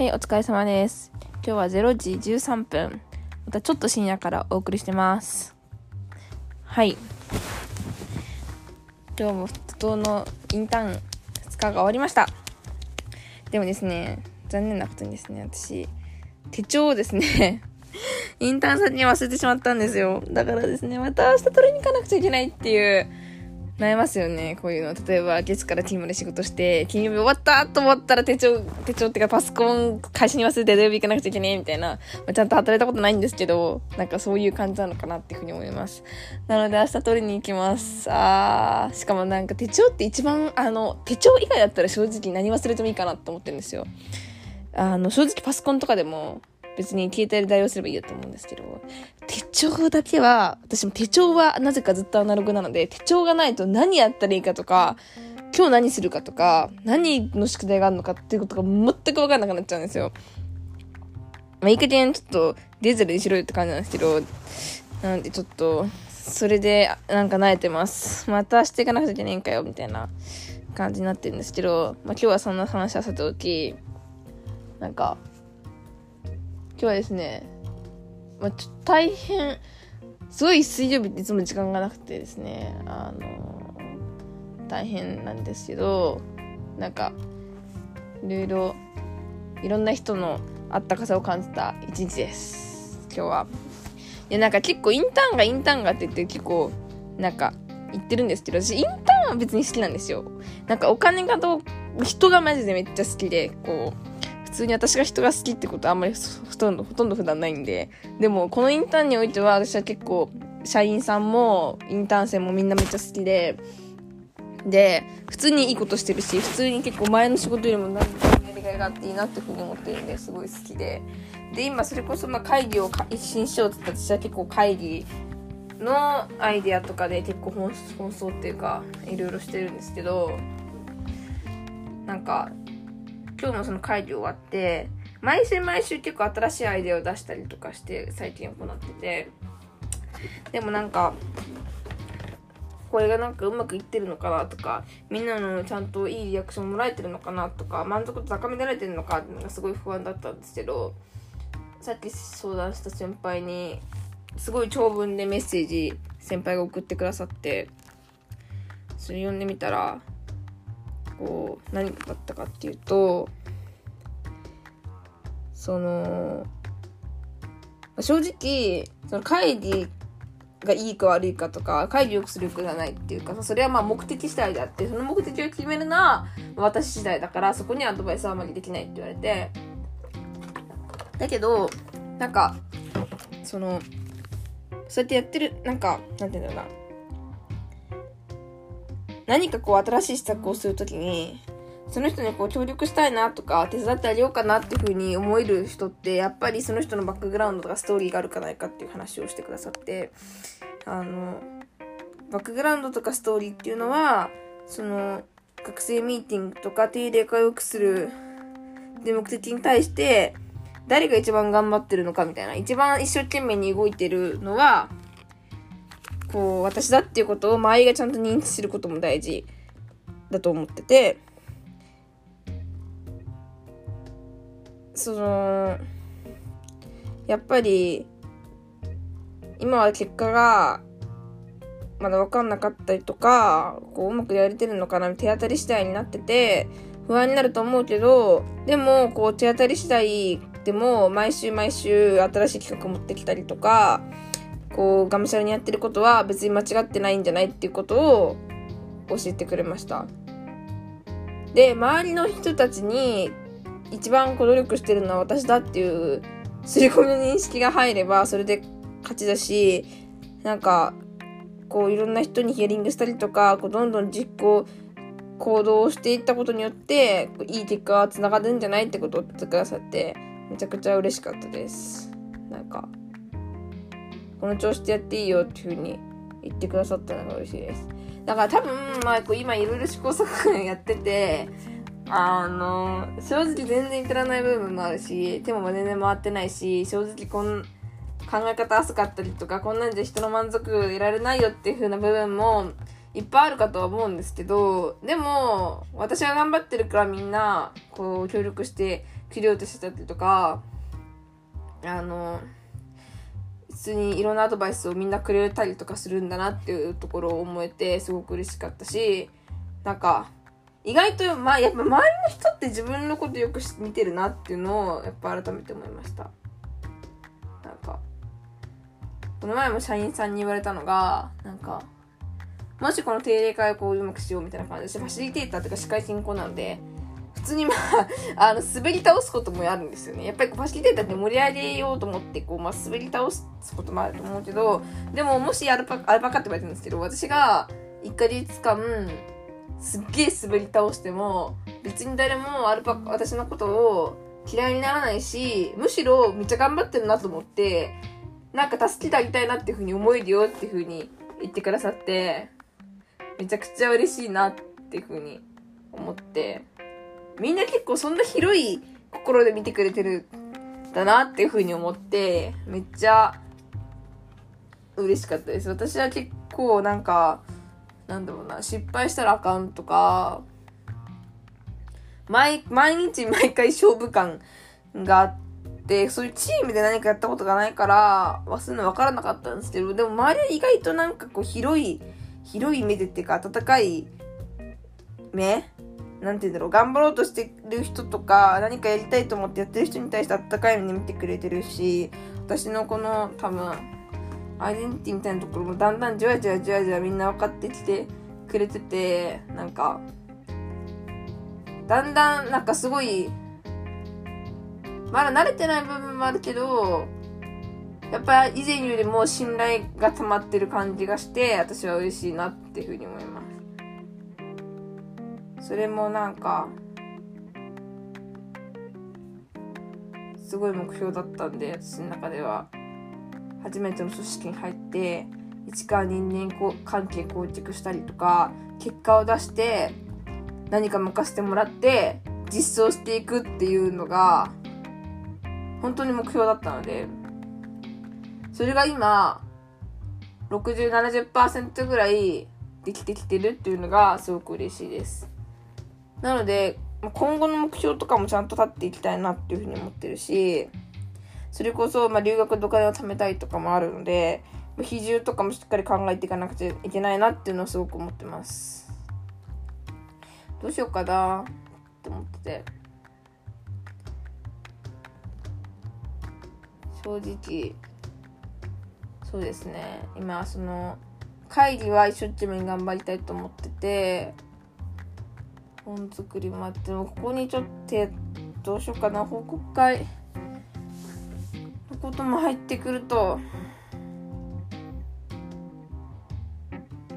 はい、お疲れ様です。今日は0時13分。またちょっと深夜からお送りしてます。はい。今日も普通のインターン2日が終わりました。でもですね、残念なことにですね、私、手帳をですね インターン先に忘れてしまったんですよ。だからですね、また明日取りに行かなくちゃいけないっていう、悩ますよね、こういうの。例えば、月から金まで仕事して、金曜日終わったと思ったら手帳、手帳っていうかパソコン会社に忘れて土曜日行かなくちゃいけないみたいな、まあ、ちゃんと働いたことないんですけど、なんかそういう感じなのかなっていうふうに思います。なので明日取りに行きます。あー、しかもなんか手帳って一番、あの、手帳以外だったら正直何忘れてもいいかなって思ってるんですよ。あの、正直パソコンとかでも、別に携帯で代用すればいいやと思うんですけど、手帳だけは、私も手帳はなぜかずっとアナログなので、手帳がないと何やったらいいかとか、今日何するかとか、何の宿題があるのかっていうことが全くわかんなくなっちゃうんですよ。まあ、いい加減ちょっとデジタルにしろよって感じなんですけど、なんでちょっと、それでなんか慣れてます。またしていかなくちゃいけないんかよ、みたいな感じになってるんですけど、まあ今日はそんな話はさておき、なんか、今日はですね、まあ、ちょ大変、すごい水曜日っていつも時間がなくてですね、あの大変なんですけど、なんか、いろいろ、いろんな人のあったかさを感じた一日です。今日は。で、なんか結構インターンがインターンがって言って結構、なんか言ってるんですけど、私インターンは別に好きなんですよ。なんかお金がどう、人がマジでめっちゃ好きで、こう、普通に私が人が好きってことはあんまりほとんど、ほとんど普段ないんで。でも、このインターンにおいては、私は結構、社員さんも、インターン生もみんなめっちゃ好きで、で、普通にいいことしてるし、普通に結構前の仕事よりも何かやりがいがあっていいなってふうに思ってるんですごい好きで。で、今それこそまあ会議を一新しようって言った私は結構会議のアイディアとかで結構奔走っていうか、いろいろしてるんですけど、なんか、今日もその会議終わって、毎週毎週結構新しいアイデアを出したりとかして最近行ってて、でもなんか、これがなんかうまくいってるのかなとか、みんなのちゃんといいリアクションもらえてるのかなとか、満足度高められてるのかっていうのがすごい不安だったんですけど、さっき相談した先輩に、すごい長文でメッセージ先輩が送ってくださって、それ読んでみたら、こう何だったかっていうとその正直その会議がいいか悪いかとか会議を良くする力がないっていうかそれはまあ目的次第であってその目的を決めるのは私次第だからそこにアドバイスはあまりできないって言われて。だけどなんかそのそうやってやってるなんかなんていうんだろうな。何かこう新しい施策をするときに、その人にこう協力したいなとか、手伝ってあげようかなっていうふうに思える人って、やっぱりその人のバックグラウンドとかストーリーがあるかないかっていう話をしてくださって、あの、バックグラウンドとかストーリーっていうのは、その、学生ミーティングとか定例化を良くするで目的に対して、誰が一番頑張ってるのかみたいな、一番一生懸命に動いてるのは、こう、私だっていうことを周りがちゃんと認知することも大事だと思ってて、その、やっぱり、今は結果が、まだ分かんなかったりとか、こう、うまくやれてるのかな、手当たり次第になってて、不安になると思うけど、でも、こう、手当たり次第でも、毎週毎週新しい企画持ってきたりとか、こう、がむしゃらにやってることは別に間違ってないんじゃないっていうことを教えてくれました。で、周りの人たちに一番こう努力してるのは私だっていう刷り込みの認識が入ればそれで勝ちだし、なんか、こういろんな人にヒアリングしたりとか、こうどんどん実行、行動をしていったことによって、いい結果が繋がるんじゃないってことを言ってくださって、めちゃくちゃ嬉しかったです。なんか、この調子でやっていいよっていう風に言ってくださったのが嬉しいです。だから多分、まあ、今いろいろ試行錯誤やってて、あの、正直全然いらない部分もあるし、手も全然回ってないし、正直こん、考え方浅かったりとか、こんなんじゃ人の満足得られないよっていう風な部分もいっぱいあるかとは思うんですけど、でも、私は頑張ってるからみんな、こう、協力して切り落としてたりとか、あの、通にいろんなアドバイスをみんなくれたりとかするんだなっていうところを思えてすごく嬉しかったし、なんか、意外と、まあ、やっぱ周りの人って自分のことよく見てるなっていうのを、やっぱ改めて思いました。なんか、この前も社員さんに言われたのが、なんか、もしこの定例会をこううまくしようみたいな感じで、ファシリテーターとか司会進行なので、普通にまあ、あの、滑り倒すこともあるんですよね。やっぱりファシリテーターって盛り上げようと思って、こう、まあ、滑り倒すこともあると思うけど、でも、もしアルパカ、アルパカって言われてるんですけど、私が1ヶ月間、すっげえ滑り倒しても、別に誰もアルパカ、私のことを嫌いにならないし、むしろめっちゃ頑張ってるなと思って、なんか助けてあげたいなっていうふうに思えるよっていうふうに言ってくださって、めちゃくちゃ嬉しいなっていうふうに思って、みんな結構そんな広い心で見てくれてるだなっていうふうに思って、めっちゃ嬉しかったです。私は結構なんか、なんだろうな、失敗したらあかんとか、毎、毎日毎回勝負感があって、そういうチームで何かやったことがないから、忘れるの分からなかったんですけど、でも周りは意外となんかこう広い、広い目でっていうか、温かい目なんて言うんだろう、頑張ろうとしてる人とか、何かやりたいと思ってやってる人に対して温かい目で見てくれてるし、私のこの多分、アイデンティティみたいなところもだんだんじわじわじわじわみんな分かってきてくれてて、なんか、だんだんなんかすごい、まだ慣れてない部分もあるけど、やっぱ以前よりも信頼が溜まってる感じがして、私は嬉しいなっていうふうに思います。それもなんか、すごい目標だったんで、私の中では。初めての組織に入って一から人間関係構築したりとか結果を出して何か任せてもらって実装していくっていうのが本当に目標だったのでそれが今6070%ぐらいできてきてるっていうのがすごく嬉しいですなので今後の目標とかもちゃんと立っていきたいなっていうふうに思ってるしそれこそ、まあ、留学でお金を貯めたいとかもあるので、比重とかもしっかり考えていかなくちゃいけないなっていうのをすごく思ってます。どうしようかなって思ってて。正直、そうですね。今、その、会議は一生懸命頑張りたいと思ってて、本作りもあっても、ここにちょっと、どうしようかな、報告会の。ことも入ってくると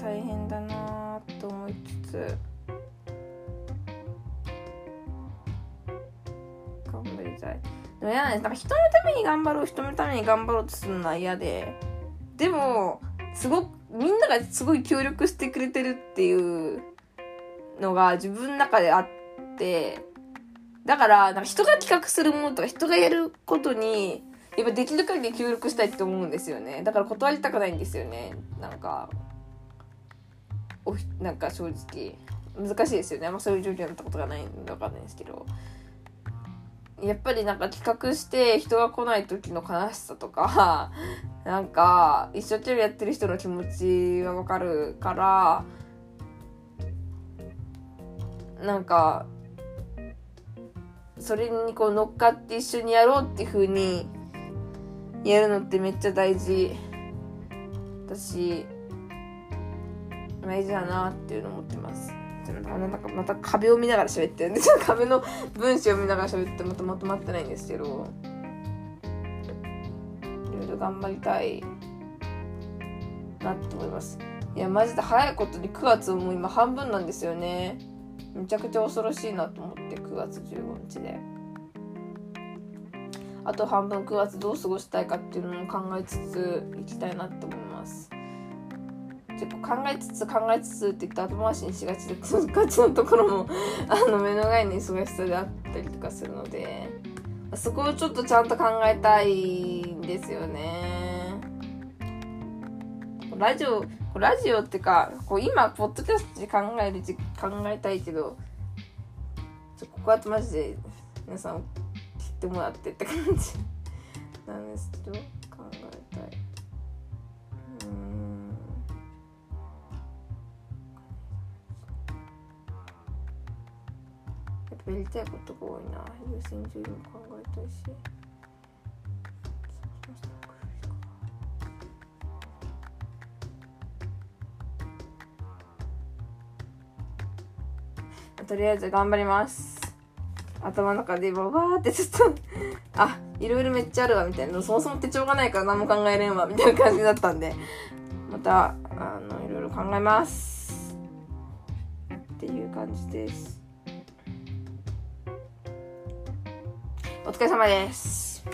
大変だなと思いつつ頑張りたいでも嫌なんですなんか人のために頑張ろう人のために頑張ろうとするのは嫌ででもすごくみんながすごい協力してくれてるっていうのが自分の中であってだから、なんか人が企画するものとか人がやることにやっぱできる限り協力したいって思うんですよね。だから断りたくないんですよね。なんかおなんか正直。難しいですよね。あんまそういう状況になったことがないんで分かんないですけど。やっぱりなんか企画して人が来ない時の悲しさとかなんか一生懸命やってる人の気持ちはわかるからなんかそれにこう乗っかって一緒にやろうっていう風にやるのってめっちゃ大事。だし大事だなっていうの思ってます。なんかまた壁を見ながら喋ってるんで 壁の文章を見ながら喋ってまたまとまってないんですけど。いろいろ頑張りたい。なって思います。いやマジで早いことに9月も今半分なんですよね。めちゃくちゃ恐ろしいなと思って9月15日で。あと半分9月どう過ごしたいかっていうのも考えつついきたいなって思います結構考えつつ考えつつって言って後回しにしがちでガチのところも あの目の前に忙しさであったりとかするのでそこをちょっとちゃんと考えたいんですよねラジオラジオってかこう今ポッドキャストで考える考えたいけどちょここはマジで皆さんってもらってって感じ。なんですけど考えたい。うん。やっぱやりたいことが多いな。優先順位も考えたいし。とりあえず頑張ります。頭の中でババーってちょっとあいろいろめっちゃあるわみたいな。そもそも手帳がないから何も考えれんわみたいな感じだったんで。またあのいろいろ考えます。っていう感じです。お疲れ様です。